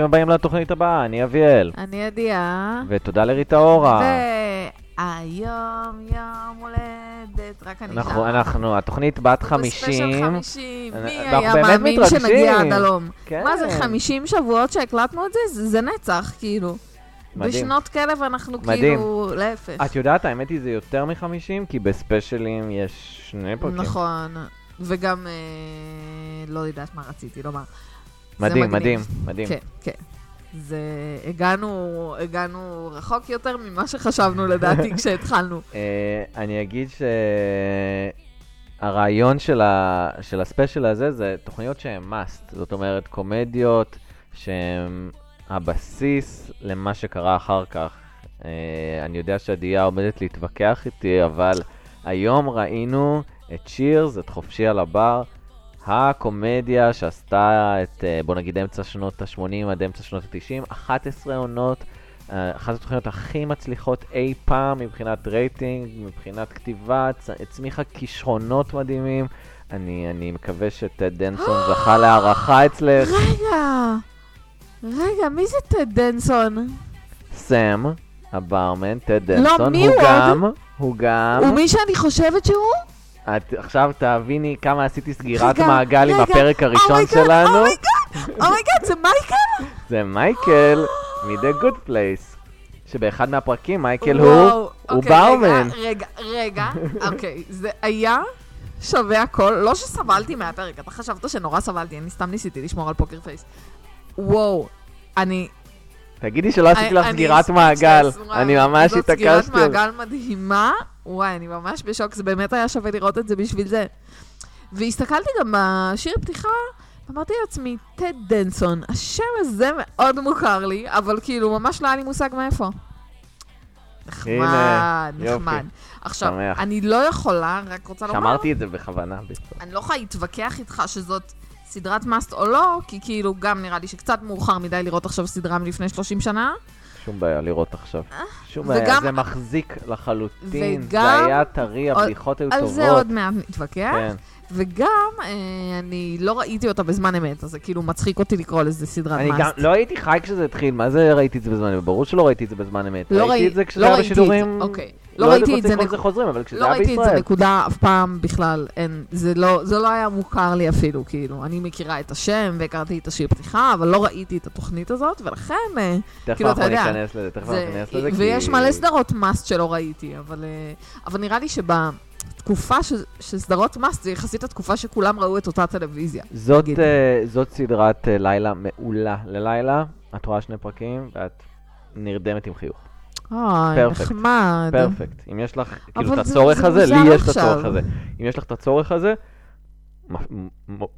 ברוכים הבאים לתוכנית הבאה, אני אביאל. אני ידיעה. ותודה לריטה אורה. והיום יום הולדת, רק אני אנחנו, שרה. אנחנו, התוכנית בת בספיישל 50. 50, מי היה מאמין. שנגיע עד הלום? כן. מה זה, 50 שבועות שהקלטנו את זה? זה? נצח, כאילו. מדהים. בשנות כלב אנחנו מדהים. כאילו, להפך. את יודעת, האמת היא זה יותר מ-50, כי בספיישלים יש שני פרקים. נכון. וגם, אה, לא יודעת מה רציתי לומר. זה מדהים. מדהים, מדהים. כן, כן. זה... הגענו, הגענו רחוק יותר ממה שחשבנו לדעתי כשהתחלנו. אה, אני אגיד שהרעיון של, ה... של הספיישל הזה זה תוכניות שהן must. זאת אומרת, קומדיות שהן הבסיס למה שקרה אחר כך. אה, אני יודע שעדיה עומדת להתווכח איתי, אבל היום ראינו את Cheers, את חופשי על הבר, הקומדיה שעשתה את, אה, בוא נגיד, אמצע שנות ה-80 עד אמצע שנות ה-90, 11 עונות. אה, אחת התוכניות הכי מצליחות אי פעם מבחינת רייטינג, מבחינת כתיבה, הצמיחה כישרונות מדהימים. אני, אני מקווה שטד דנסון זכה להערכה אצלך. רגע, רגע, מי זה טד דנסון? סם, הברמן, טד דנסון, לא, מי הוא הוא גם, הוא גם, הוא מי שאני חושבת שהוא? את עכשיו תביני כמה עשיתי סגירת רגע, מעגל עם רגע, הפרק הראשון אומייגאד, שלנו. אומייגאד, oh my god, זה מייקל? זה מייקל מ-The Good Place, שבאחד מהפרקים מייקל הוא, וואו, הוא אוקיי. רגע, רגע, רגע, אוקיי, זה היה שווה הכל, לא שסבלתי מהפרק, אתה חשבת שנורא סבלתי, אני סתם ניסיתי לשמור על poker face. וואו, אני... תגידי שלא עשיתי לך סגירת מעגל, אני ממש זאת סגירת התעקשתי. מעגל מדהימה, וואי, אני ממש בשוק, זה באמת היה שווה לראות את זה בשביל זה. והסתכלתי גם בשיר פתיחה, אמרתי לעצמי, טד דנסון, השם הזה מאוד מוכר לי, אבל כאילו, ממש לא היה לי מושג מאיפה. נחמד. נחמד. עכשיו, שמח. אני לא יכולה, רק רוצה לומר, שמרתי את זה בכוונה. אני לא יכולה להתווכח איתך שזאת סדרת מאסט או לא, כי כאילו, גם נראה לי שקצת מאוחר מדי לראות עכשיו סדרה מלפני 30 שנה. שום בעיה לראות עכשיו. שום בעיה, וגם- זה מחזיק לחלוטין. זה וגם- היה טרי, הבדיחות היו על טובות. זה עוד מעט נתווכח. כן. וגם, אה, אני לא ראיתי אותה בזמן אמת, אז זה כאילו מצחיק אותי לקרוא לזה סדרת אני גם מאסט. לא הייתי חי כשזה התחיל, מה זה ראיתי את זה בזמן אמת? ברור שלא ראיתי את זה בזמן אמת. לא ראיתי ראי- את זה כשזה לא היה בשידורים... זה, אוקיי. לא ראיתי את זה, נק- זה חוזרים, אבל כשזה לא היה ראיתי את זה בישראל. נקודה אף פעם בכלל, אין, זה לא, זה לא היה מוכר לי אפילו, כאילו. אני מכירה את השם והכרתי את השיר פתיחה, אבל לא ראיתי את התוכנית הזאת, ולכן, אה, תכף כאילו, אנחנו אתה יודע, ניכנס לזה, תכף אנחנו ניכנס לזה, כי... ויש מלא סדרות מאסט שלא ראיתי, אבל, אה, אבל נראה לי שבתקופה ש, שסדרות מאסט זה יחסית התקופה שכולם ראו את אותה טלוויזיה. זאת. אה, זאת סדרת אה, לילה מעולה ללילה, את רואה שני פרקים ואת נרדמת עם חיוך. אוי, נחמד. פרפקט. אם יש לך כאילו את הצורך זה הזה, לי יש את הצורך. הזה. אם יש לך את הצורך הזה,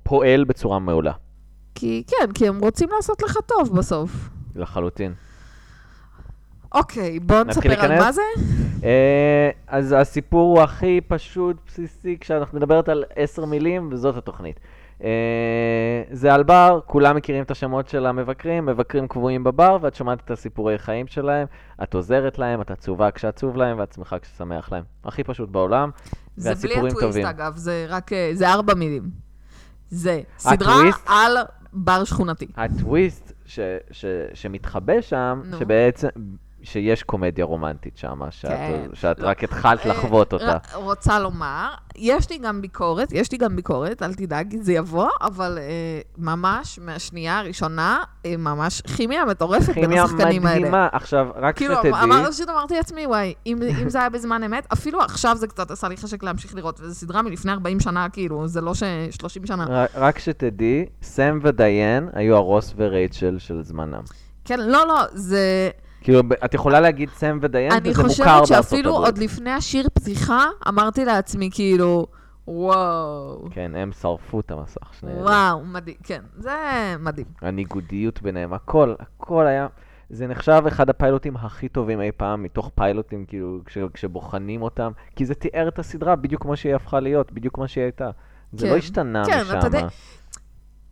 פועל בצורה מעולה, כי כן, כי הם רוצים לעשות לך טוב בסוף. לחלוטין. אוקיי, בוא נספר על? מה זה. אה, אז הסיפור הוא הכי פשוט, בסיסי, כשאנחנו מדברת על עשר מילים, וזאת התוכנית. אה, זה על בר, כולם מכירים את השמות של המבקרים, מבקרים קבועים בבר, ואת שומעת את הסיפורי חיים שלהם, את עוזרת להם, את עצובה כשעצוב להם, ואת שמחה כששמח להם. הכי פשוט בעולם. זה בלי והסיפורים הטוויסט, טובים. אגב, זה רק, אה, זה ארבע מילים. זה סדרה הטוויסט? על בר שכונתי. הטוויסט ש, ש, שמתחבא שם, נו. שבעצם, שיש קומדיה רומנטית שם, שאת, כן. שאת לא. רק התחלת אה, לחוות אותה. ר- רוצה לומר, יש לי גם ביקורת, יש לי גם ביקורת, אל תדאג, זה יבוא, אבל אה, ממש מהשנייה הראשונה, אה, ממש כימיה מטורפת בין כימיה השחקנים האלה. מדהימה. עכשיו, רק כאילו, שתדעי, אמר, פשוט אמרתי לעצמי, וואי, אם, אם זה היה בזמן אמת, אפילו עכשיו זה קצת עשה לי חשק להמשיך לראות, וזו סדרה מלפני 40 שנה, כאילו, זה לא ש... 30 שנה. רק- רק שתדעי, סם ודיין היו הרוס ורייצ'ל של זמנם. כן, לא, לא, זה... כאילו, את יכולה להגיד סם ודיין, אני וזה מוכר חושבת בארצות שאפילו הברית. עוד לפני השיר פתיחה, אמרתי לעצמי, כאילו, וואו, כן, הם שרפו את המסך, שני אלה. וואו, מדהים, כן, זה מדהים. הניגודיות ביניהם, הכל, הכל היה... זה נחשב אחד הפיילוטים הכי טובים אי פעם, מתוך פיילוטים, כאילו, כש, כשבוחנים אותם, כי זה תיאר את הסדרה בדיוק כמו שהיא הפכה להיות, בדיוק כמו שהיא הייתה. זה כן. לא השתנה כן, משם. אתה יודע,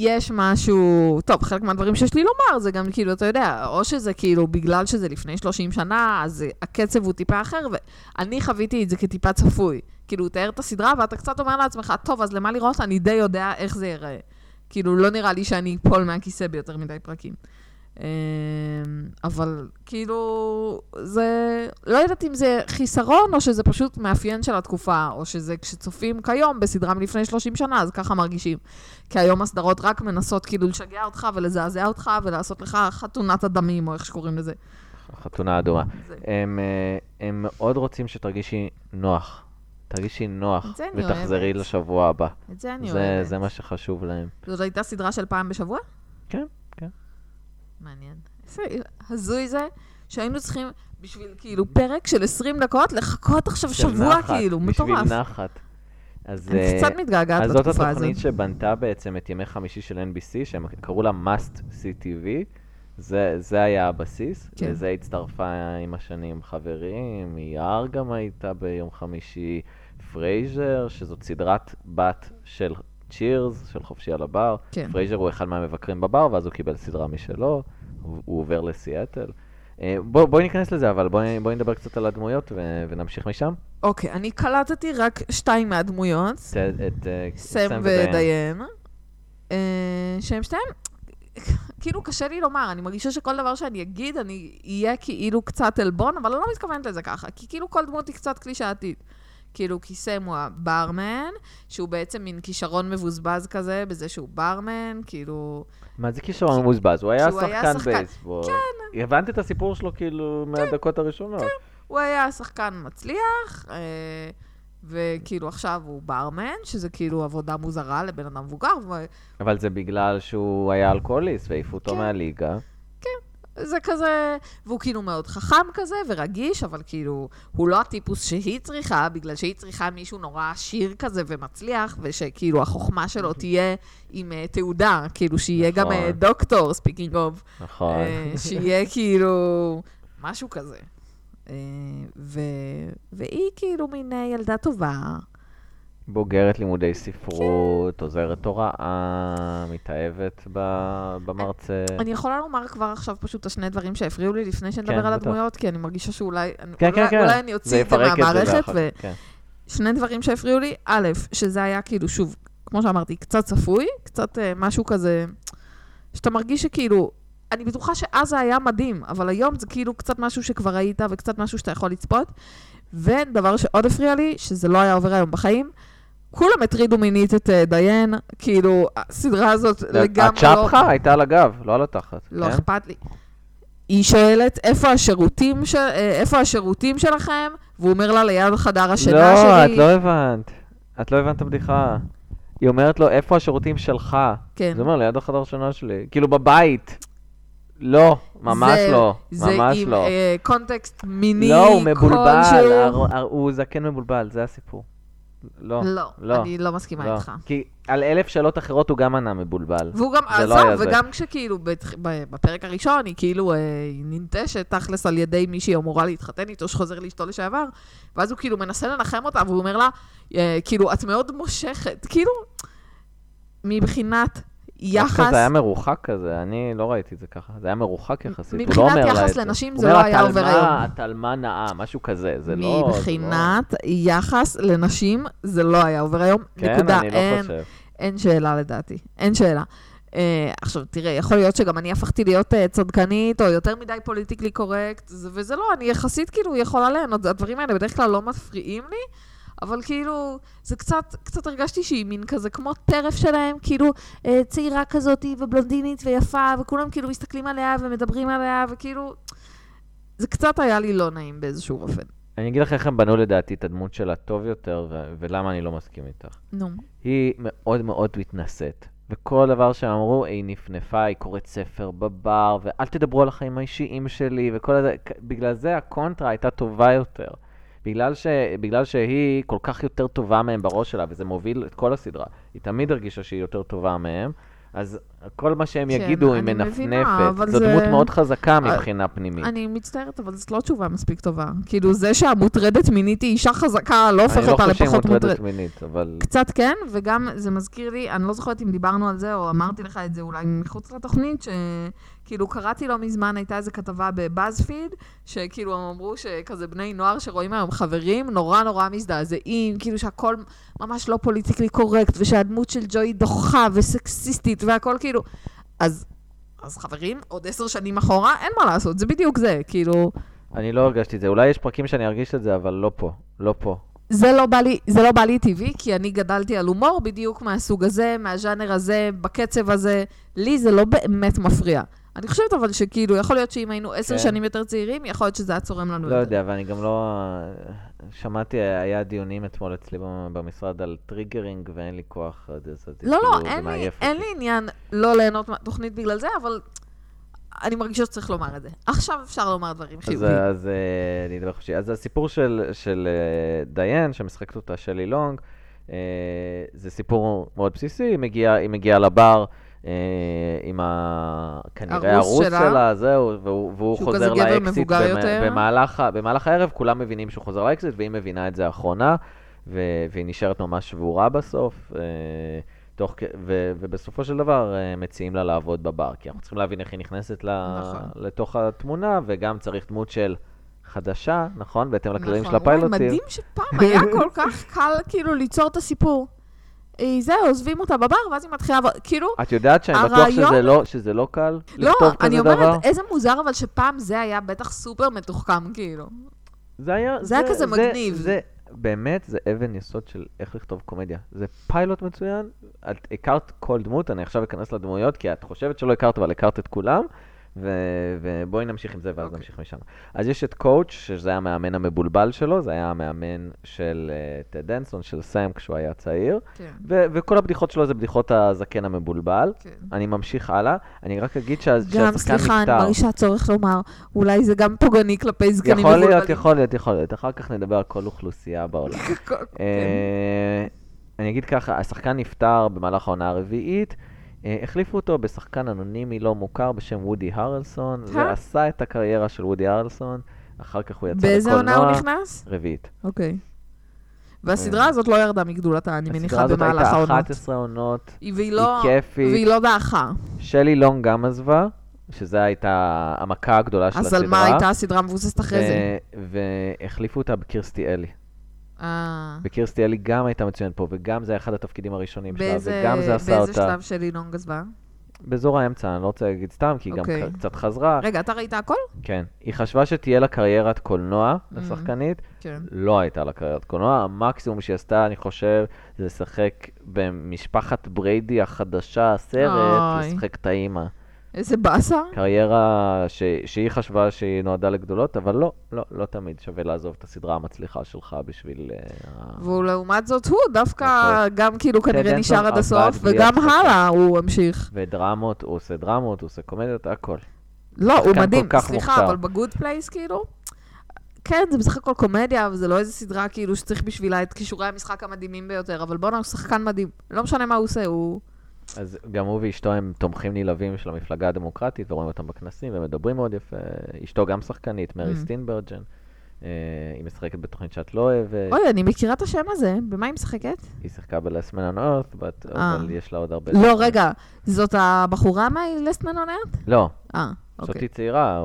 יש משהו, טוב, חלק מהדברים שיש לי לומר זה גם כאילו, אתה יודע, או שזה כאילו בגלל שזה לפני 30 שנה, אז הקצב הוא טיפה אחר, ואני חוויתי את זה כטיפה צפוי. כאילו, הוא תיאר את הסדרה, ואתה קצת אומר לעצמך, טוב, אז למה לראות? אני די יודע איך זה ייראה. כאילו, לא נראה לי שאני אפול מהכיסא ביותר מדי פרקים. אמ, אבל כאילו, זה... לא יודעת אם זה חיסרון, או שזה פשוט מאפיין של התקופה, או שזה כשצופים כיום בסדרה מלפני 30 שנה, אז ככה מרגישים. כי היום הסדרות רק מנסות כאילו לשגע אותך ולזעזע אותך ולעשות לך חתונת הדמים, או איך שקוראים לזה. החתונה האדומה. זה- הם, אה, הם מאוד רוצים שתרגישי נוח. תרגישי נוח, ותחזרי. לשבוע הבא. את זה אני זה, אוהבת. זה מה שחשוב להם. זאת הייתה סדרה של פעם בשבוע? כן. מעניין. איזה הזוי זה, שהיינו צריכים בשביל כאילו פרק של 20 דקות לחכות עכשיו שבוע נחת, כאילו, מטורף. בשביל נחת. אז, אני אה, קצת מתגעגעת אז זאת לתקופה הזאת. התוכנית שבנתה בעצם את ימי חמישי של NBC, שהם קראו לה Must CTV. זה, זה היה הבסיס, כן. לזה הצטרפה עם השנים חברים, יער גם הייתה ביום חמישי, פרייזר, שזאת סדרת בת של Cheers, של חופשי על הבר. כן. פרייזר הוא אחד מהמבקרים בבר, ואז הוא קיבל סדרה משלו, הוא, הוא עובר לסיאטל. אה, בוא, בואי ניכנס לזה, אבל בואי, בואי נדבר קצת על הדמויות ו, ונמשיך משם. אוקיי, אני קלטתי רק שתיים מהדמויות, את, את אה, סם ודיין, אה, שהם שתיהם, כאילו קשה לי לומר, אני מרגישה שכל דבר שאני אגיד, אני אהיה כאילו קצת עלבון, אבל אני לא מתכוונת לזה ככה, כי כאילו כל דמות היא קצת קלישאתית. כאילו, כי סם הוא הברמן, שהוא בעצם מין כישרון מבוזבז כזה, בזה שהוא ברמן, כאילו... מה זה כישרון מבוזבז? הוא היה שחקן שחקן. בייסבול. כן. הבנת את הסיפור שלו כאילו מהדקות הראשונות. הוא היה שחקן מצליח, אה, וכאילו עכשיו הוא ברמן, שזה כאילו עבודה מוזרה לבן אדם מבוגר, ו- אבל זה בגלל שהוא היה אלכוהוליסט והעיפו אותו כן. מהליגה. זה כזה, והוא כאילו מאוד חכם כזה ורגיש, אבל כאילו, הוא לא הטיפוס שהיא צריכה, בגלל שהיא צריכה מישהו נורא עשיר כזה ומצליח, ושכאילו החוכמה שלו תהיה עם uh, תעודה, כאילו שיהיה גם נכון. uh, דוקטור, speaking of, נכון. שיהיה כאילו משהו כזה. Uh, ו... והיא כאילו מין ילדה טובה. בוגרת לימודי ספרות, עוזרת הוראה, מתאהבת ב- במרצה. אני יכולה לומר כבר עכשיו פשוט את השני דברים שהפריעו לי לפני שנדבר כן, על. הדמויות, כי אני מרגישה שאולי... כן, כן, אולי, כן. אולי אני אוציא את זה מהמערכת, ו... כן. שני דברים שהפריעו לי, א', שזה היה כאילו, שוב, כמו שאמרתי, קצת צפוי, קצת uh, משהו כזה, שאתה מרגיש שכאילו, אני בטוחה שאז זה היה מדהים, אבל היום זה כאילו קצת משהו שכבר ראית וקצת משהו שאתה יכול לצפות. ודבר שעוד הפריע לי, שזה לא היה עובר היום בחיים, כולם הטרידו מינית את uh, דיין, כאילו, הסדרה הזאת לגמרי לא... הצ'פחה הייתה על הגב, לא על התחת. לא כן? אכפת לי. היא שואלת, איפה השירותים, של, אה, איפה השירותים שלכם? והוא אומר לה, ליד חדר השינה לא, שלי. את לא הבנת. את לא הבנת את הבדיחה. היא אומרת לו, איפה השירותים שלך? כן. זה אומר, ליד החדר שינה שלי. כאילו בבית. לא, ממש זה- לא. זה ממש עם לא. אה, קונטקסט מיני לא, הוא מבולבל. כלשהו. הר- הר- הוא זקן מבולבל, זה הסיפור. לא. לא, לא. אני לא מסכימה לא. איתך. כי על אלף שאלות אחרות הוא גם ענה מבולבל. והוא גם, זה לא עזוב, היה זה. וגם כשכאילו, בפרק הראשון, היא כאילו אה, היא ננטשת תכלס על ידי מי שהיא אמורה להתחתן איתו, שחוזר לאשתו לשעבר, ואז הוא כאילו מנסה לנחם אותה, והוא אומר לה, אה, כאילו, את מאוד מושכת. כאילו, מבחינת יחס... זה היה מרוחק כזה, אני לא ראיתי את זה ככה. זה היה מרוחק יחסית. הוא לא מבחינת אומר לה יחס את זה. לנשים הוא זה אומר לא היה עובר "תלמה, היום." תלמה נאה, משהו כזה. זה לא... זה לא- מבחינת יחס לנשים, זה לא היה עובר היום. כן, נקודה. אני לא אין, חושב. אין שאלה לדעתי. אין שאלה. Uh, עכשיו, תראה, יכול להיות שגם אני הפכתי להיות uh, צדקנית, או יותר מדי פוליטיקלי קורקט, זה- וזה לא, אני יחסית כאילו יכולה ליהנות, הדברים האלה בדרך כלל לא מפריעים לי, אבל כאילו, זה קצת, קצת הרגשתי שהיא מין כזה כמו טרף שלהם, כאילו uh, צעירה כזאת ובלונדינית ויפה, וכולם כאילו מסתכלים עליה ומדברים עליה, וכאילו, זה קצת היה לי לא נעים באיזשהו אופן. אני אגיד לך איך הם בנו לדעתי את הדמות שלה טוב יותר, ו- ולמה אני לא מסכים איתך. נו. היא מאוד מאוד מתנשאת, וכל דבר שהם אמרו, היא נפנפה, היא קוראת ספר בבר, ואל תדברו על החיים האישיים שלי, וכל זה, בגלל זה הקונטרה הייתה טובה יותר. בגלל, ש, בגלל שהיא כל כך יותר טובה מהם בראש שלה, וזה מוביל את כל הסדרה. היא תמיד הרגישה שהיא יותר טובה מהם, אז כל מה שהם כן, יגידו היא אני מבינה, מנפנפת. אבל זו זה- דמות מאוד חזקה אה, מבחינה פנימית. אני מצטערת, אבל זאת לא תשובה מספיק טובה. כאילו, זה שהמוטרדת מינית היא אישה חזקה, לא הופך אני לא אותה חושב שהיא לפחות מוטרדת מוטרדת. מינית, אבל... קצת כן, וגם זה מזכיר לי, אני לא זוכרת אם דיברנו על זה, או אמרתי לך את זה אולי מחוץ לתוכנית, שכאילו קראתי לא מזמן, הייתה איזו כתבה בבאזפיד, שכאילו הם אמרו שכזה בני נוער שרואים היום חברים, נורא נורא מזדעזעים, כאילו שהכל ממש לא פוליטיקלי קורקט, ושהדמות של ג'וי דוחה וסקסיסטית, והכל כאילו... אז, אז חברים, עוד עשר שנים אחורה, אין מה לעשות, זה בדיוק זה, כאילו... אני לא הרגשתי את זה. אולי יש פרקים שאני ארגיש את זה, אבל לא פה. לא פה. זה לא, בא לי, זה לא בא לי טבעי, כי אני גדלתי על הומור בדיוק מהסוג הזה, מהז'אנר הזה, בקצב הזה. לי זה לא באמת מפריע. אני חושבת אבל שכאילו, יכול להיות שאם היינו עשר כן. שנים יותר צעירים, יכול להיות שזה היה צורם לנו לא יותר. יודע, ואני גם לא... שמעתי, היה דיונים אתמול אצלי במשרד על triggering, ואין לי כוח. זה, זה, לא, לא, כאילו, אין לי, אין. לי עניין לא ליהנות מהתוכנית בגלל זה, אבל אני מרגישה שצריך לומר את זה. עכשיו אפשר לומר דברים אז, חיוביים. אז אה, אני אדבר חופשי. אז הסיפור של, של אה, דיין, שמשחקת אותה שלי לונג, אה, זה סיפור מאוד בסיסי, היא מגיעה, היא מגיעה לבר. אה, עם ה... כנראה הארוס שלה. שלה, זהו, והוא, והוא חוזר לאקסית. במ-. במהלך, במהלך הערב כולם מבינים שהוא חוזר לאקסית, והיא מבינה את זה האחרונה, ו... והיא נשארת ממש שבורה בסוף. אה, תוך, ו, ובסופו של דבר אה, מציעים לה לעבוד בבר, כי אנחנו צריכים להבין איך היא נכנסת ל, נכון. לתוך התמונה, וגם צריך דמות של חדשה, נכון? בהתאם לכללים של נכון. וואי, הפיילוטים. מדהים שפעם היה כל כך קל כאילו ליצור את הסיפור. אה, זהו, עוזבים אותה בבר, ואז היא מתחילה לעבוד. כאילו, את יודעת שאני בטוח הרעיון- שזה לא, שזה לא קל לא, לכתוב אני כזה דבר? אומרת, איזה מוזר, אבל שפעם זה היה בטח סופר מתוחכם, כאילו. זה היה... זה היה כזה מגניב. זה, באמת, זה אבן יסוד של איך לכתוב קומדיה. זה פיילוט מצוין, את הכרת כל דמות, אני עכשיו אכנס לדמויות, כי את חושבת שלא הכרת, אבל הכרת את כולם, ו- ובואי נמשיך עם זה, ואז אוקיי. נמשיך משם. אז יש את קואוץ', שזה היה המאמן המבולבל שלו, זה היה המאמן של אה, טד דנסון, של סאם, כשהוא היה צעיר, כן, ו- וכל הבדיחות שלו זה בדיחות הזקן המבולבל. כן. אני ממשיך הלאה, אני רק אגיד שה- גם, שהשחקן סליחה, אני נפטר. מרגישה צורך לומר, אולי זה גם פוגעני כלפי זקנים יכול להיות, מבולבלים. יכול להיות, יכול להיות. אחר כך נדבר על כל אוכלוסייה בעולם. כן. אני אגיד ככה, השחקן נפטר במהלך העונה הרביעית, החליפו אותו בשחקן אנונימי לא מוכר בשם וודי הרלסון, אה? ועשה את הקריירה של וודי הרלסון, אחר כך הוא יצא באיזה עונה הוא לקולנוע. נכנס? רביעית. אוקיי. והסדרה הזאת לא ירדה מגדולתה, אני אה. הסדרה מניחה, הזאת במהלך הייתה העונות. 11 עונות, לא... היא כיפית. והיא לא דעכה. שלי לונג גם עזבה, שזו הייתה המכה הגדולה של אז הסדרה. על מה הייתה הסדרה מבוססת אחרי זה? והחליפו אותה בקירסטי אלי. אה, וקירסטי אלי גם הייתה מצוינת פה, וגם זה היה אחד התפקידים הראשונים שלה, באיזה וגם זה עשה באיזה אותה שלב של לינונג עזבה? באזור האמצע, אני לא רוצה להגיד סתם, כי היא גם אוקיי. קצת חזרה. רגע, אתה ראית הכל? כן. היא חשבה שתהיה לה קריירת קולנוע, Mm. לשחקנית, כן. לא הייתה לה קריירת קולנוע. המקסימום שהיא עשתה, אני חושב, זה לשחק במשפחת בריידי החדשה, הסרט, אוי. לשחק את האימא. איזה באסה. קריירה ש... שהיא חשבה שהיא נועדה לגדולות, אבל לא, לא, לא תמיד שווה לעזוב את הסדרה המצליחה שלך בשביל... אה, ולעומת זאת, הוא דווקא נכון. גם כאילו כנראה דנסון נשאר עד הסוף, וגם. הלאה הוא המשיך. ודרמות, הוא עושה דרמות, הוא עושה קומדיות, הכל. לא, הוא מדהים. סליחה. אבל בגוד פלייס, כאילו... כן, זה בסך הכל קומדיה, וזה לא איזה סדרה כאילו שצריך בשבילה את כישורי המשחק המדהימים ביותר, אבל בואנה, הוא שחקן מדהים. לא משנה מה הוא עושה, הוא... אז גם הוא ואשתו הם תומכים נלהבים של המפלגה הדמוקרטית, ורואים אותם בכנסים, ומדברים מאוד יפה. אשתו גם שחקנית, מרי Mm. סטינברגן. אה, היא משחקת בתוכנית שאת לא אוהבת. אוי, אני מכירה את השם הזה, במה היא משחקת? היא שיחקה Earth, but- אה. אבל יש לה עוד הרבה... לא. רגע, זאת הבחורה Man on Earth? לא, אה, זאת אוקיי. היא צעירה,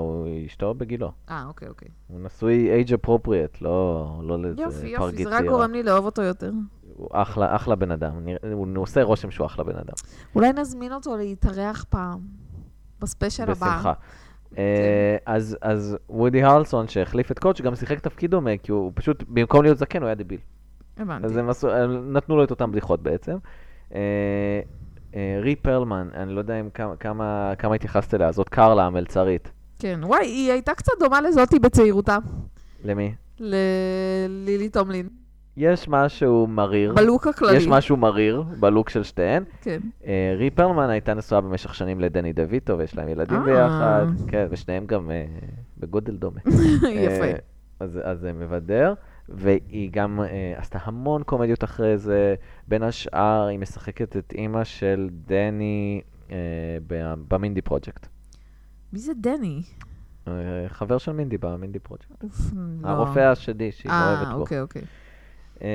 אשתו בגילו. אה, אוקיי, אוקיי. הוא נשוי age appropriate, לא לא לאיזה יופי, יופי, פרגית זה רק צעירה. גורם לי לאהוב אותו יותר. הוא אחלה, אחלה בן אדם. נראה- הוא עושה רושם שהוא אחלה בן אדם. אולי נזמין אותו להתארח פעם, בספיישל הבא. בשמחה. אה, אז, אז וודי הרלסון שהחליף את קוטש גם שיחק תפקיד דומה, כי הוא פשוט, במקום להיות זקן, הוא היה דביל. הבנתי. אז הם עשו, הם נתנו לו את אותן בדיחות בעצם. אה, אה, רי פרלמן, אני לא יודע אם כמה, כמה, כמה התייחסת אליה, זאת קרלה המלצרית. כן, וואי, היא הייתה קצת דומה לזאתי בצעירותה. למי? ללילי טומלין. יש משהו מריר. בלוק הכללי. יש משהו מריר בלוק של שתיהן. כן. אה, רי פרלמן הייתה נשואה במשך שנים לדני דויטו, ויש להם ילדים אה. ביחד. כן, ושניהם גם אה, בגודל דומה. יפה. אה, אז, אז זה מבדר, והיא גם אה, עשתה המון קומדיות אחרי זה. בין השאר, היא משחקת את אימא של דני אה, ב- במינדי פרויקט. מי זה דני? אה, חבר של מינדי במינדי פרויקט. אוף, לא. הרופא השדי שהיא מאוהבת אה, בו. אוקיי, אוקיי. אמ,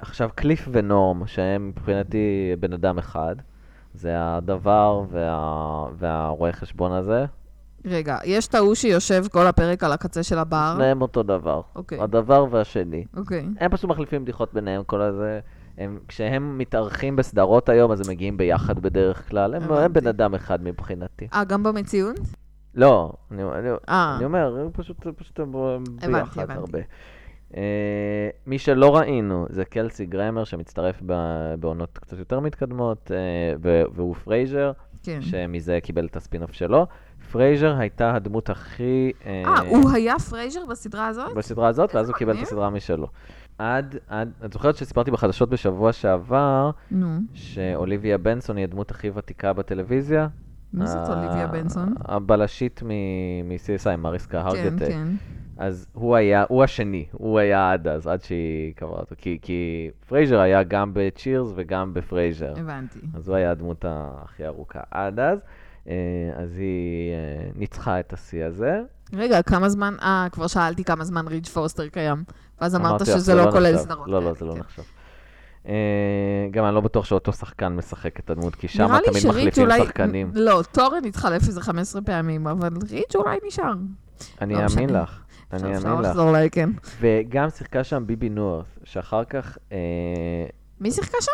עכשיו, קליף ונורם, שהם מבחינתי בן אדם אחד, זה הדבר וה... והרואה חשבון הזה, רגע, יש את ההוא שיושב כל הפרק על הקצה של הבר. שניהם אותו דבר. אוקיי, הדבר והשני. אוקיי. הם פשוט מחליפים בדיחות ביניהם כל הזה. הם, כשהם מתארחים בסדרות היום, אז הם מגיעים ביחד בדרך כלל. הם, הם. בן אדם אחד מבחינתי. אה, גם במציאות? לא, אני, אני, אה, אני אומר, הם פשוט, פשוט הם ביחד הבנתי. הרבה. אה, מי שלא ראינו זה קלסי גרמר שמצטרף בעונות קצת יותר מתקדמות, אה, והוא פרייזר, כן. שמזה קיבל את הספין-אוף שלו. פרייזר הייתה הדמות הכי... אה, הוא היה פרייזר בסדרה הזאת? בסדרה הזאת, ואז הוא קיבל את. הסדרה משלו. עד, עד, את זוכרת שסיפרתי בחדשות בשבוע שעבר, נו, שאוליביה בנסון היא הדמות הכי ותיקה בטלוויזיה? מי זאת אוליביה בנסון? הבלשית מ-CSI, מריסקה כן, הרגטה. כן. אז הוא היה, הוא השני, הוא היה עד אז, עד שהיא עקפה אותו. כי, כי פרייזר היה גם בצ'ירס וגם בפרייזר. הבנתי. אז הוא היה הדמות הכי ארוכה עד אז. אה, אז היא אה, ניצחה את השיא הזה. רגע, כמה זמן, אה, כבר שאלתי כמה זמן רידג' פורסטר קיים. ואז אמרת שזה לא כולל נחשב. סדרות. לא, לא, זה לא כן. נחשב. אה, גם אני לא בטוח שאותו שחקן משחק את הדמות, כי שם תמיד מחליפים. שחקנים. לא, טורן התחלף איזה 15 פעמים, אבל רידג' אולי נשאר. אני לא אאמין. לך. אני אפשר אאמין לך. לחזור אליי, כן. וגם שיחקה שם ביבי נוירת', שאחר כך... אה, מי שיחקה שם?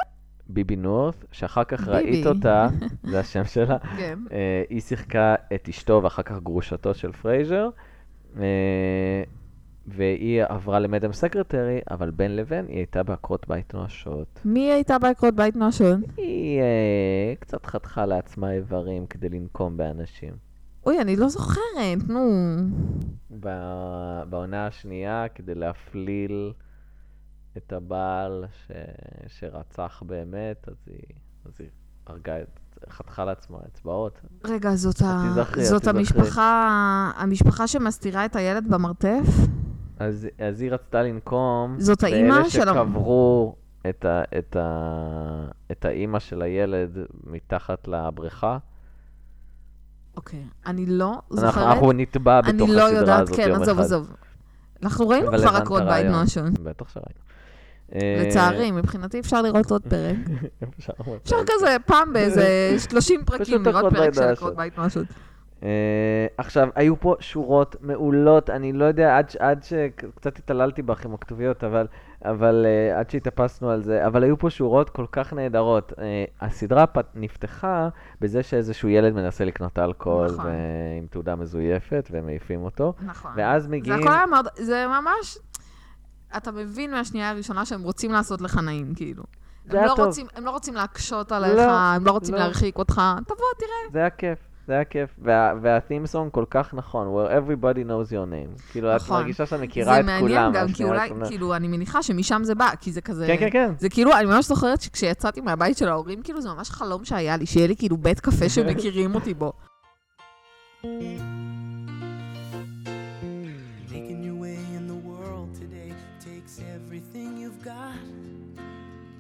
ביבי נוירת', שאחר כך ביבי. ראית אותה, זה השם שלה, כן. אה, היא שיחקה את אשתו ואחר כך גרושתו של פרייזר, אה, והיא עברה למדאם סקרטרי, אבל בין לבין היא הייתה בעקרות בית נואשות. מי הייתה בעקרות בית נואשות? היא אה, קצת חתכה לעצמה איברים כדי לנקום באנשים. אוי, אני לא זוכרת, נו. בעונה השנייה, כדי להפליל את הבעל ש... שרצח באמת, אז היא, אז היא הרגה את... חתכה לעצמה אצבעות. רגע, זאת, ה... תיזכרי, את זאת. המשפחה, המשפחה שמסתירה את הילד במרתף? אז, אז היא רצתה לנקום זאת האימא באלה של ה- שקברו את, ה... את, ה... את האימא של הילד מתחת לבריכה. אוקיי, אני לא זוכרת. אנחנו נטבע בתוך אני לא הסדרה יודעת, הזאת כן, יום עזוב, אחד. עזוב. אנחנו ראינו כבר עקרות בית. נואשות. בטח שראינו. אה, לצערי, מבחינתי אפשר לראות עוד פרק. אפשר כזה פעם באיזה 30 פרקים לראות פרק של. עקרות בית נואשות. עכשיו, היו פה שורות מעולות, אני לא יודע, עד שקצת התעללתי בך עם הכתוביות, אבל, אבל אה, עד שהתאפסנו על זה, אבל היו פה שורות כל כך נהדרות. אה, הסדרה פת, נפתחה בזה שאיזשהו ילד מנסה לקנות אלכוהול נכון. ו- עם תעודה מזויפת, והם מעיפים אותו. נכון. ואז זה מגיעים... הכל היה מאוד, זה ממש, אתה מבין מהשנייה הראשונה שהם רוצים לעשות לך נעים, כאילו. זה הם לא, טוב. רוצים, הם לא רוצים להקשות עליך, לא, הם לא רוצים לא. להרחיק אותך, תבוא, תראה. זה היה כיף, זה היה כיף. וה, והתים סונג כל כך נכון, where everybody knows your name. כאילו, את נכון. מרגישה שאת מכירה את זה כולם. מעניין גם, כי אולי. כאילו, אני מניחה שמשם זה בא, כי זה כזה... כן, כן, כן. זה כאילו, אני ממש זוכרת שכשיצאתי מהבית של ההורים, כאילו, זה ממש חלום שהיה לי, שיהיה לי כאילו בית קפה שמכירים אותי בו.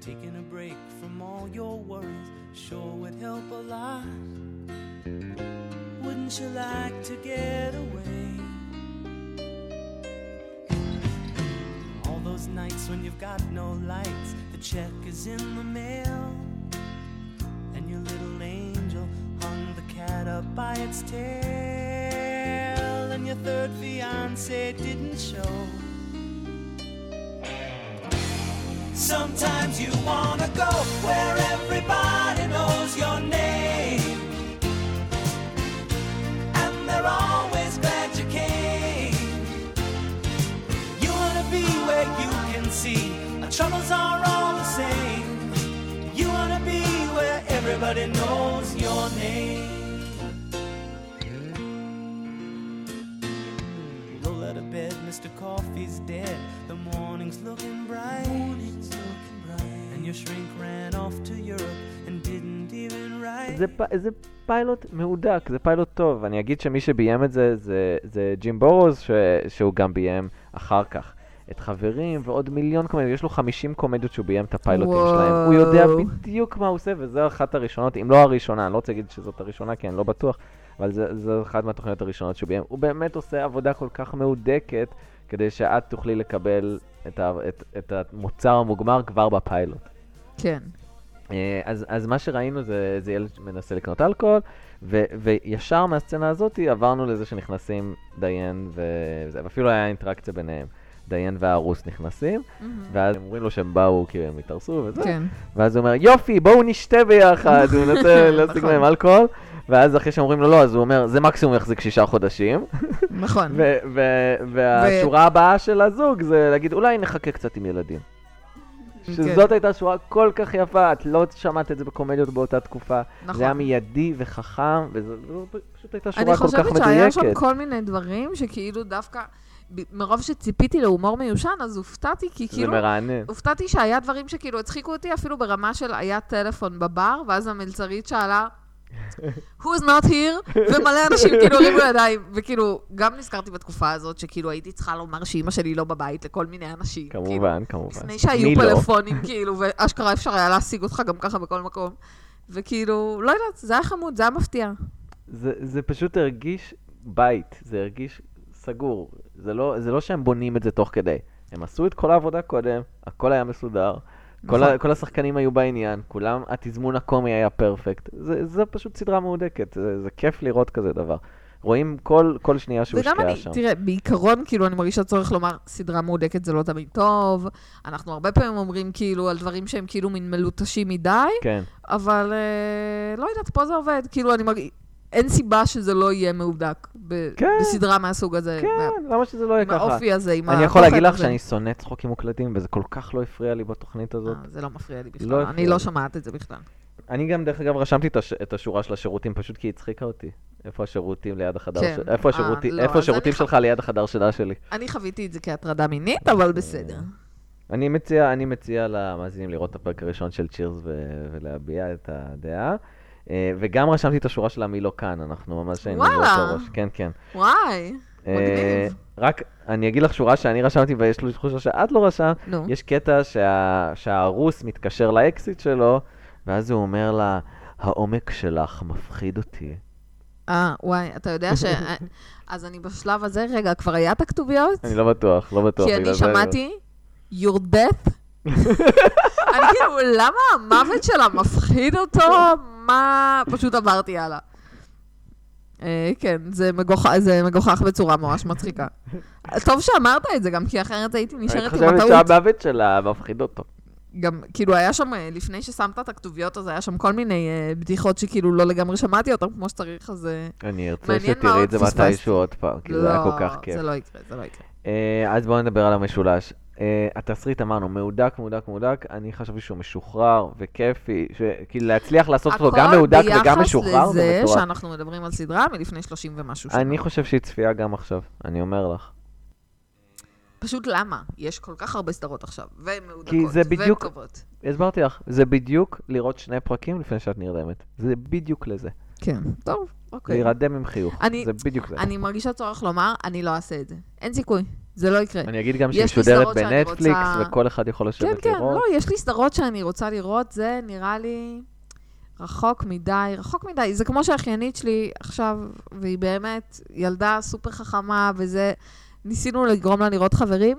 Taking a break from all your worries sure would help a lot. You like to get away? All those nights when you've got no lights, the check is in the mail. And your little angel hung the cat up by its tail, and your third fiance didn't show. Sometimes you wanna go where everybody knows your name, troubles are all the same. You wanna be where everybody knows your name. Roll out of bed, Mr. Coffee's dead. The morning's looking bright. And your זה, פ- זה פיילוט מהודק, זה פיילוט טוב. אני אגיד שמי שביים את זה זה, זה ג'ים בורוז, ש, שהוא גם ביים אחר כך. את חברים ועוד מיליון קומדיות, יש לו 50 קומדיות שהוא ביים את הפיילוטים וואו. שלהם. הוא יודע בדיוק מה הוא עושה, וזו אחת הראשונות, אם לא הראשונה, אני לא רוצה להגיד שזאת הראשונה, כי אני לא בטוח, אבל זו אחת מהתוכניות הראשונות שהוא ביים. הוא באמת עושה עבודה כל כך מהודקת, כדי שאת תוכלי לקבל את, ה, את, את המוצר המוגמר כבר בפיילוט. כן. אה, אז, אז מה שראינו זה, זה ילד שמנסה לקנות אלכוהול, ו, וישר מהסצנה הזאת עברנו לזה שנכנסים דיין וזה, ואפילו היה אינטראקציה ביניהם. דיין והרוס נכנסים, ואז הם אומרים לו שהם באו כי הם התארסו וזה, כן. ואז הוא אומר, יופי, בואו נשתה ביחד, הוא מנסה להשיג נכון. מהם אלכוהול, ואז אחרי שאומרים לו לא, אז הוא אומר, זה מקסימום יחזיק שישה חודשים, נכון. והשורה הבאה של הזוג זה להגיד, אולי נחכה קצת עם ילדים. שזאת הייתה שורה כל כך יפה, את לא שמעת את זה בקומדיות באותה תקופה. נכון. זה היה מיידי וחכם, וזו פשוט הייתה אני שורה כל כך חושבת שהיה שם מדויקת. כל מיני דברים שכאילו דווקא, מרוב שציפיתי להומור מיושן, אז הופתעתי, כי זה כאילו... מרענן. הופתעתי שהיה דברים שכאילו הצחיקו אותי, אפילו ברמה של היה טלפון בבר, ואז המלצרית שאלה, who's not here, ומלא אנשים כאילו הרימו ידיים, וכאילו, גם נזכרתי בתקופה הזאת, שכאילו הייתי צריכה לומר שאימא שלי לא בבית לכל מיני אנשים. כאילו, כמובן, כמובן. לפני שהיו לא? פלאפונים, כאילו, ואשכרה אפשר היה להשיג אותך גם ככה בכל מקום. וכאילו, לא יודעת, זה היה חמוד, זה היה מפתיע. זה, זה פשוט הרגיש בית, זה הרגיש סגור. זה לא, זה לא שהם בונים את זה תוך כדי. הם עשו את כל העבודה קודם, הכל היה מסודר. כל, נכון. ה, כל השחקנים היו בעניין, כולם, התזמון הקומי היה פרפקט. זה, זה פשוט סדרה מהודקת, זה, זה כיף לראות כזה דבר. רואים כל, כל שנייה שהושקעה אני, שם. תראה, בעיקרון, כאילו, אני מרגישה צורך לומר, סדרה מהודקת זה לא תמיד טוב. אנחנו הרבה פעמים אומרים, כאילו, על דברים שהם כאילו מין מלוטשים מדי, כן, אבל אה, לא יודעת, פה זה עובד. כאילו, אני מרגישה... אין סיבה שזה לא יהיה מהודק כן. בסדרה מהסוג הזה. כן, למה שזה לא יהיה עם ככה? האופי הזה, עם אני יכול להגיד לך. שאני שונא צחוקים מוקלטים, וזה כל כך לא הפריע לי בתוכנית הזאת. אה, זה לא מפריע לי לא בכלל, הפריע אני לא. שומעת את זה בכלל. אני גם, דרך אגב, רשמתי את, הש... את השורה של השירותים, פשוט כי היא הצחיקה אותי. איפה השירותים ליד החדר כן. של... איפה, אה, השירותי... לא, איפה השירותים אני שלך ליד החדר שינה שלי? אני חוויתי את זה כהטרדה מינית, אבל בסדר. אני מציע, אני מציע למאזינים לראות את הפרק הראשון של צ'ירס ו... ולהביע את הדעה. אה, וגם רשמתי את השורה של מי לא כאן, אנחנו ממש היינו. באותו ראש. כן, כן. וואי, אה, מגניב. רק, אני אגיד לך שורה שאני רשמתי ויש לי תחושה שאת לא רשמת. נו. יש קטע שה... שהרוס מתקשר לאקסיט שלו, ואז הוא אומר לה, העומק שלך מפחיד אותי. אה, וואי, אתה יודע ש... אז אני בשלב הזה, רגע, כבר היה את הכתוביות? אני לא בטוח, לא בטוח. כי אני שמעתי, your death. אני כאילו, למה המוות שלה מפחיד אותו? מה... פשוט עברתי הלאה. אה, כן, זה מגוח- זה מגוחך בצורה ממש מצחיקה. טוב שאמרת את זה גם, כי אחרת הייתי אני נשארת עם חושבת הטעות. שהמוות שלה מפחיד אותו. גם, כאילו, היה שם, אה, לפני ששמת את הכתוביות, אז היה שם כל מיני אה, בדיחות שכאילו לא לגמרי שמעתי אותן כמו שצריך, אז... אני ארצה שתראי את זה. מתישהו עוד פעם, כי זה היה כל כך כיף. זה לא יקרה, זה לא יקרה. אז בואו נדבר על המשולש. אה, התסריט אמרנו, מהודק, מהודק, מהודק, אני חשבתי שהוא משוחרר וכיפי, כאילו להצליח לעשות אותו גם מהודק וגם משוחרר, הכל זה ביחס לזה מטורף. שאנחנו מדברים על סדרה מלפני 30 ומשהו שנה. אני חושב שהיא צפייה גם עכשיו, אני אומר לך. פשוט למה? יש כל כך הרבה סדרות עכשיו, והן מהודקות, כי זה והן בדיוק- טובות. הסברתי לך, זה בדיוק לראות שני פרקים לפני שאת נרדמת. זה בדיוק לזה. כן, טוב, אוקיי. להירדם עם חיוך, אני- זה בדיוק זה. אני מרגישה צורך לומר, אני לא אעשה את זה. אין סיכוי, זה לא יקרה. אני אגיד גם שהיא משודרת בנטפליקס, רוצה- וכל אחד יכול כן, לשבת כן, לראות. לא, יש לי סדרות שאני רוצה לראות, זה נראה לי רחוק מדי, רחוק מדי. זה כמו שהאחיינית שלי עכשיו, והיא באמת ילדה סופר חכמה, וזה, ניסינו לגרום לה לראות חברים,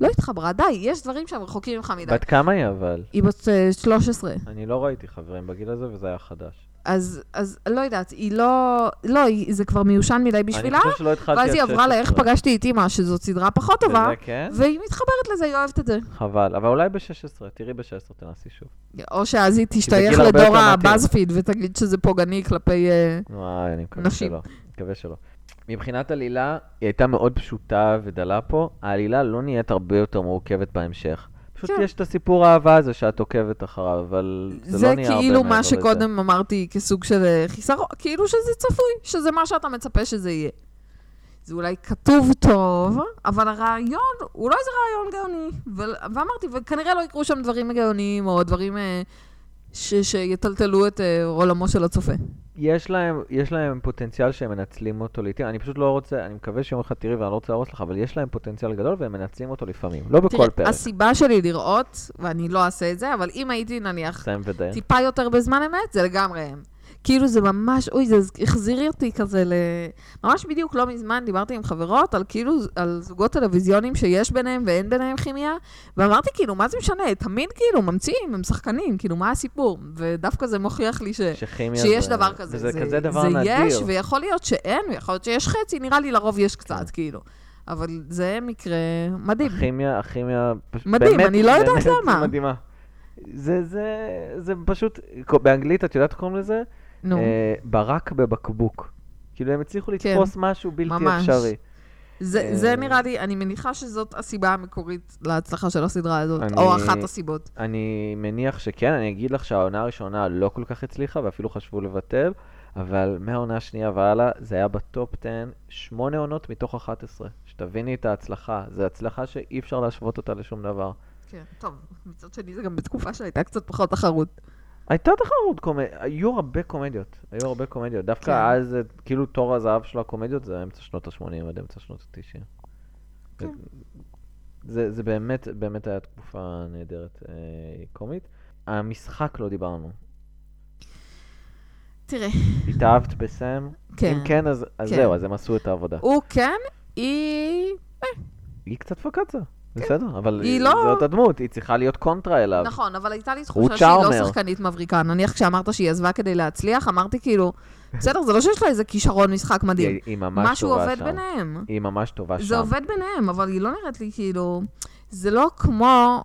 לא התחברה, די, יש דברים שהם רחוקים ממך מדי. בת כמה היא אבל? היא בת אה, 13. אני לא ראיתי חברים בגיל הזה, וזה היה חדש. אז, אז לא יודעת, היא לא, לא, היא, זה כבר מיושן מדי בשבילה, אני חושב שלא התחלתי ואז היא עברה לאיך 16. פגשתי את אימא, שזאת סדרה פחות טובה, כן? והיא מתחברת לזה, היא אוהבת את זה. חבל, אבל אולי ב-16, תראי ב-16, תנסי שוב. או שאז היא תשתייך לדור. הבאזפיד ותגיד שזה פוגעני כלפי... אה, וואי, אני מקווה נשים. שלא. מקווה שלא. מבחינת עלילה, היא הייתה מאוד פשוטה ודלה פה. העלילה לא נהיית הרבה יותר מורכבת בהמשך. פשוט כן. יש את הסיפור האהבה הזה שאת עוקבת אחריו, אבל זה, זה לא נהיה הרבה כאילו מעבר מה לזה. שקודם אמרתי כסוג של אה, חיסרון, כאילו שזה צפוי, שזה מה שאתה מצפה שזה יהיה. זה אולי כתוב טוב, אבל הרעיון הוא לא איזה רעיון גאוני. ו- ואמרתי, וכנראה לא יקרו שם דברים גאוניים, או דברים אה, ש- שיטלטלו את אה, עולמו של הצופה. יש להם, יש להם פוטנציאל שהם מנצלים אותו לעיתים, אני פשוט לא רוצה, אני מקווה שיום אחד תראי ואני לא רוצה להרוס לך, אבל יש להם פוטנציאל גדול והם מנצלים אותו לפעמים, לא בכל תראה, פרק. הסיבה שלי לראות, ואני לא אעשה את זה, אבל אם הייתי נניח. טיפה יותר בזמן אמת, זה לגמרי הם. כאילו זה ממש, אוי, זה החזיר אותי כזה ל... ממש בדיוק לא מזמן דיברתי עם חברות על כאילו, על זוגות טלוויזיונים שיש ביניהם ואין ביניהם כימיה, ואמרתי כאילו, מה זה משנה? תמיד כאילו ממציאים, הם שחקנים, כאילו, מה הסיפור? ודווקא זה מוכיח לי ש... שיש זה- דבר כזה. וזה כזה דבר זה נדיר. יש, ויכול להיות שאין, ויכול להיות שיש חצי, נראה לי לרוב יש קצת, כן. כאילו. אבל זה מקרה מדהים. הכימיה, הכימיה, מדהים, באמת, אני לא יודעת למה. מדהימה. זה, זה, זה פשוט, באנגלית, את יודעת איך קוראים לזה? נו, אה, ברק בבקבוק. כאילו, הם הצליחו כן. לתפוס משהו בלתי ממש. אפשרי. זה, אה, זה נראה לי, אני מניחה שזאת הסיבה המקורית להצלחה של הסדרה הזאת, אני- או אחת הסיבות. אני מניח שכן, אני אגיד לך שהעונה הראשונה לא כל כך הצליחה, ואפילו חשבו לבטל, אבל מהעונה השנייה והלאה, זה היה בטופ 10, שמונה עונות מתוך 11. שתביני את ההצלחה. זו הצלחה שאי אפשר להשוות אותה לשום דבר. כן, טוב, מצד שני זה גם בתקופה שהייתה קצת פחות תחרות. הייתה תחרות קומדיה, היו הרבה קומדיות, היו הרבה קומדיות. דווקא כן. אז, זה- כאילו, תור הזהב של הקומדיות זה אמצע שנות ה-80 עד אמצע שנות ה-90. כן. זה, זה באמת, באמת היה תקופה נהדרת אה, קומית. המשחק לא דיברנו. תראה, התאהבת בסם? כן. אם כן, אז, אז כן. זהו, אז הם עשו את העבודה. הוא כן, היא... היא קצת פקצה, בסדר, אבל כן. היא היא לא- זאת הדמות, היא צריכה להיות קונטרה אליו. נכון, אבל הייתה לי תחושה שהיא לא. שחקנית מבריקה. נניח כשאמרת שהיא עזבה כדי להצליח, אמרתי כאילו, בסדר, זה לא שיש לה איזה כישרון משחק מדהים. היא, היא ממש משהו טובה עובד שם. ביניהם. היא ממש טובה שם. זה עובד ביניהם, אבל היא לא נראית לי כאילו... זה לא כמו...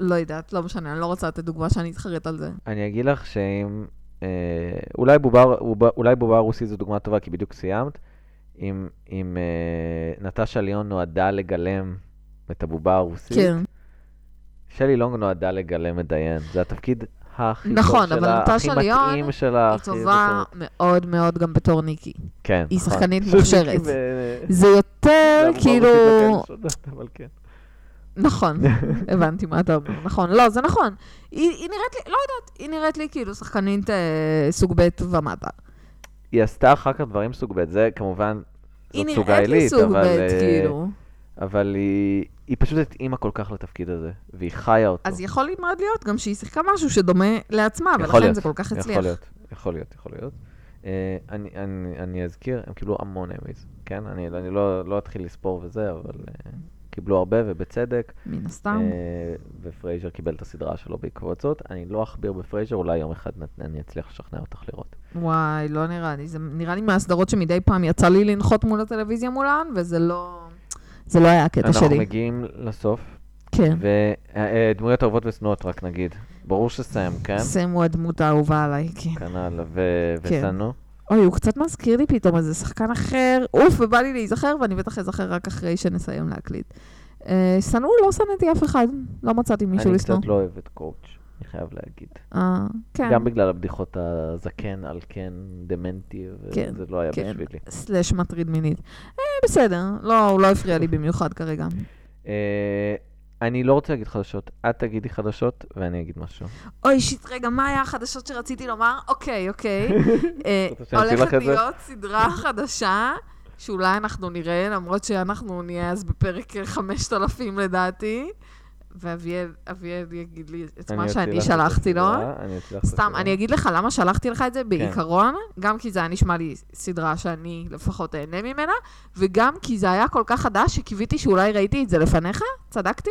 לא יודעת, לא משנה, אני לא רוצה לתת דוגמה שאני אתחרט על זה. אני אגיד לך שאם... אה, אולי, בובר, אולי בובה רוסי זו דוגמה טובה, כי בדיוק סיימת. אם, אם אה, נטשה ליאון נועדה לגלם את הבובה הרוסית, כן. שלי לונג נועדה לגלם את דיין. זה התפקיד הכי נכון, טוב אבל שלה, הכי נטשה ליאון מתאים שלה. היא הכי טובה בטוח. מאוד מאוד גם בתור ניקי. כן, היא נכון. שחקנית שלי מוכשרת. ב- זה יותר זה הבובה כאילו... אבל כן. נכון, הבנתי מה אתה אומר. נכון, לא, זה נכון. היא, היא נראית לי, לא יודעת, היא נראית לי כאילו שחקנית אה, סוג ב' ומטה. היא עשתה אחר כך דברים סוג ב', זה כמובן, היא נראית לי העילית, סוג אבל... ב', אה, כאילו. אבל היא, היא פשוט התאימה כל כך לתפקיד הזה, והיא חיה אותו. אז יכול מאוד להיות גם שהיא שיחקה משהו שדומה לעצמה, ולכן להיות, זה כל כך הצליח. יכול להיות, יכול להיות, יכול להיות. אה, אני, אני, אני אזכיר, הם קיבלו המון אמיז, כן? אני, אני לא, לא אתחיל לספור וזה, אבל אה, קיבלו הרבה ובצדק. מן הסתם. אה, ופרייזר קיבל את הסדרה שלו בעקבות זאת. אני לא אכביר בפרייזר, אולי יום אחד אני אצליח לשכנע אותך לראות. וואי, לא נראה לי. זה נראה לי מהסדרות שמדי פעם יצא לי לנחות מול הטלוויזיה מולן, וזה לא... זה לא היה הקטע אנחנו שלי. מגיעים לסוף, כן. ודמויות אהובות ושנואות רק נגיד. ברור שסם, כן? סם הוא הדמות האהובה עליי, כן. כנ"ל, ו- כן. ושנוא. אוי, הוא קצת מזכיר לי פתאום איזה שחקן אחר, אוף, ובא לי להיזכר, ואני בטח אזכר רק אחרי שנסיים להקליט. אה, שנוא, לא שנאתי אף אחד. לא מצאתי מישהו אני לשנוא. קצת לא אוהב את קואוצ', אני חייב להגיד. אה, כן. גם בגלל הבדיחות הזקן על כן, דמנטי, כן, וזה לא היה כן. בשבילי. סלאש מטריד מינית. אה, בסדר. לא, הוא לא הפריע לי במיוחד כרגע. אני לא רוצה להגיד חדשות, את תגידי חדשות ואני אגיד משהו. אוי, שיט, רגע, מה היה החדשות שרציתי לומר? אוקיי, אוקיי. אה, הולכת? להיות סדרה חדשה, שאולי אנחנו נראה, למרות שאנחנו נהיה אז בפרק 5000 לדעתי. ואביאל אביאל יגיד לי את מה שאני שלחתי לו. סתם. אני אגיד לך למה שלחתי לך את זה בעיקרון, גם כי זה היה נשמע לי סדרה שאני לפחות אהנה ממנה, וגם כי זה היה כל כך חדש שקיוויתי שאולי ראיתי את זה לפניך? צדקתי?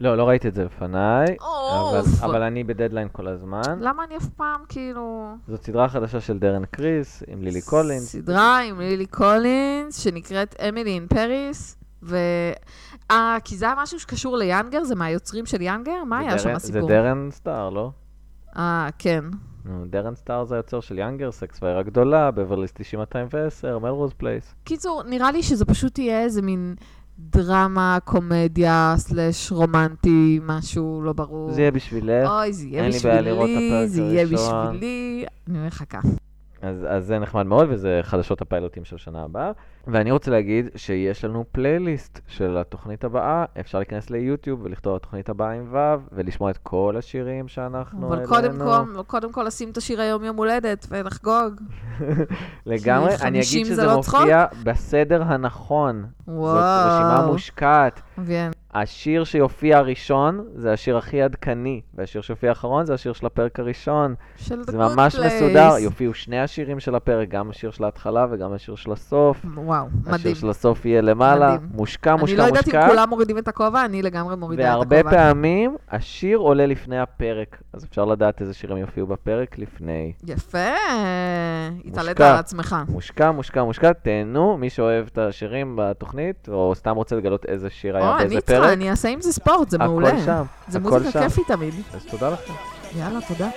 לא, לא ראיתי את זה לפניי, אבל- אוף. אבל אני בדדליין כל הזמן. למה אני אף פעם כאילו... זאת סדרה חדשה של דרן קריס, עם לילי קולינס. סדרה עם לילי קולינס, שנקראת אמילי אין פריס, ו... אה, כי זה היה משהו שקשור ליאנגר? זה מהיוצרים של יאנגר? מה היה שם דרן- הסיפור? זה דרן סטאר, לא? אה, כן. דרן סטאר זה היוצר של יאנגר, סקס והעיר הגדולה, בברליס 9210, מלרוז פלייס. קיצור, נראה לי שזה פשוט יהיה איזה מין דרמה, קומדיה, slash רומנטי, משהו לא ברור. זה יהיה בשבילך. אוי, זה יהיה בשבילי, זה יהיה. בשבילי. אני מחכה. אז, אז זה נחמד מאוד, וזה חדשות הפיילוטים של שנה הבאה. ואני רוצה להגיד שיש לנו פלייליסט של התוכנית הבאה, אפשר להיכנס ליוטיוב ולכתוב התוכנית הבאה עם ו' ולשמוע את כל השירים שאנחנו אבל קודם כל, קודם כל לשים את השיר היום יום הולדת ולחגוג. לגמרי, אני אגיד 50 זה שזה לא מופיע בסדר הנכון. וואו. זאת רשימה מושקעת. כן. השיר שיופיע הראשון זה השיר הכי עדכני, והשיר שיופיע האחרון זה השיר של הפרק הראשון. של The זה Good ממש Place. מסודר, יופיעו שני השירים של הפרק, גם השיר של ההתחלה וגם השיר של הסוף. וואו, השיר מדהים. של הסוף יהיה למעלה, מדהים. מושקע, אני מושקע, לא יודעת מושקע. אם כולם מורידים את הכובע, אני לגמרי מורידה את הכובע. והרבה פעמים השיר עולה לפני הפרק, אז אפשר לדעת איזה שירים יופיעו בפרק לפני. יפה, התעלית מושקע. על עצמך. מושקע, מושקע, מושקע, תהנו, מי שאוהב את השירים בתוכנית, או סתם רוצה לגלות איזה שיר היה אני באיזה איתך, פרק, אני אעשה עם זה ספורט, זה מעולה. הכל שם, זה מוזיקה. כיפית תמיד. אז תודה לכם. יאללה, תודה.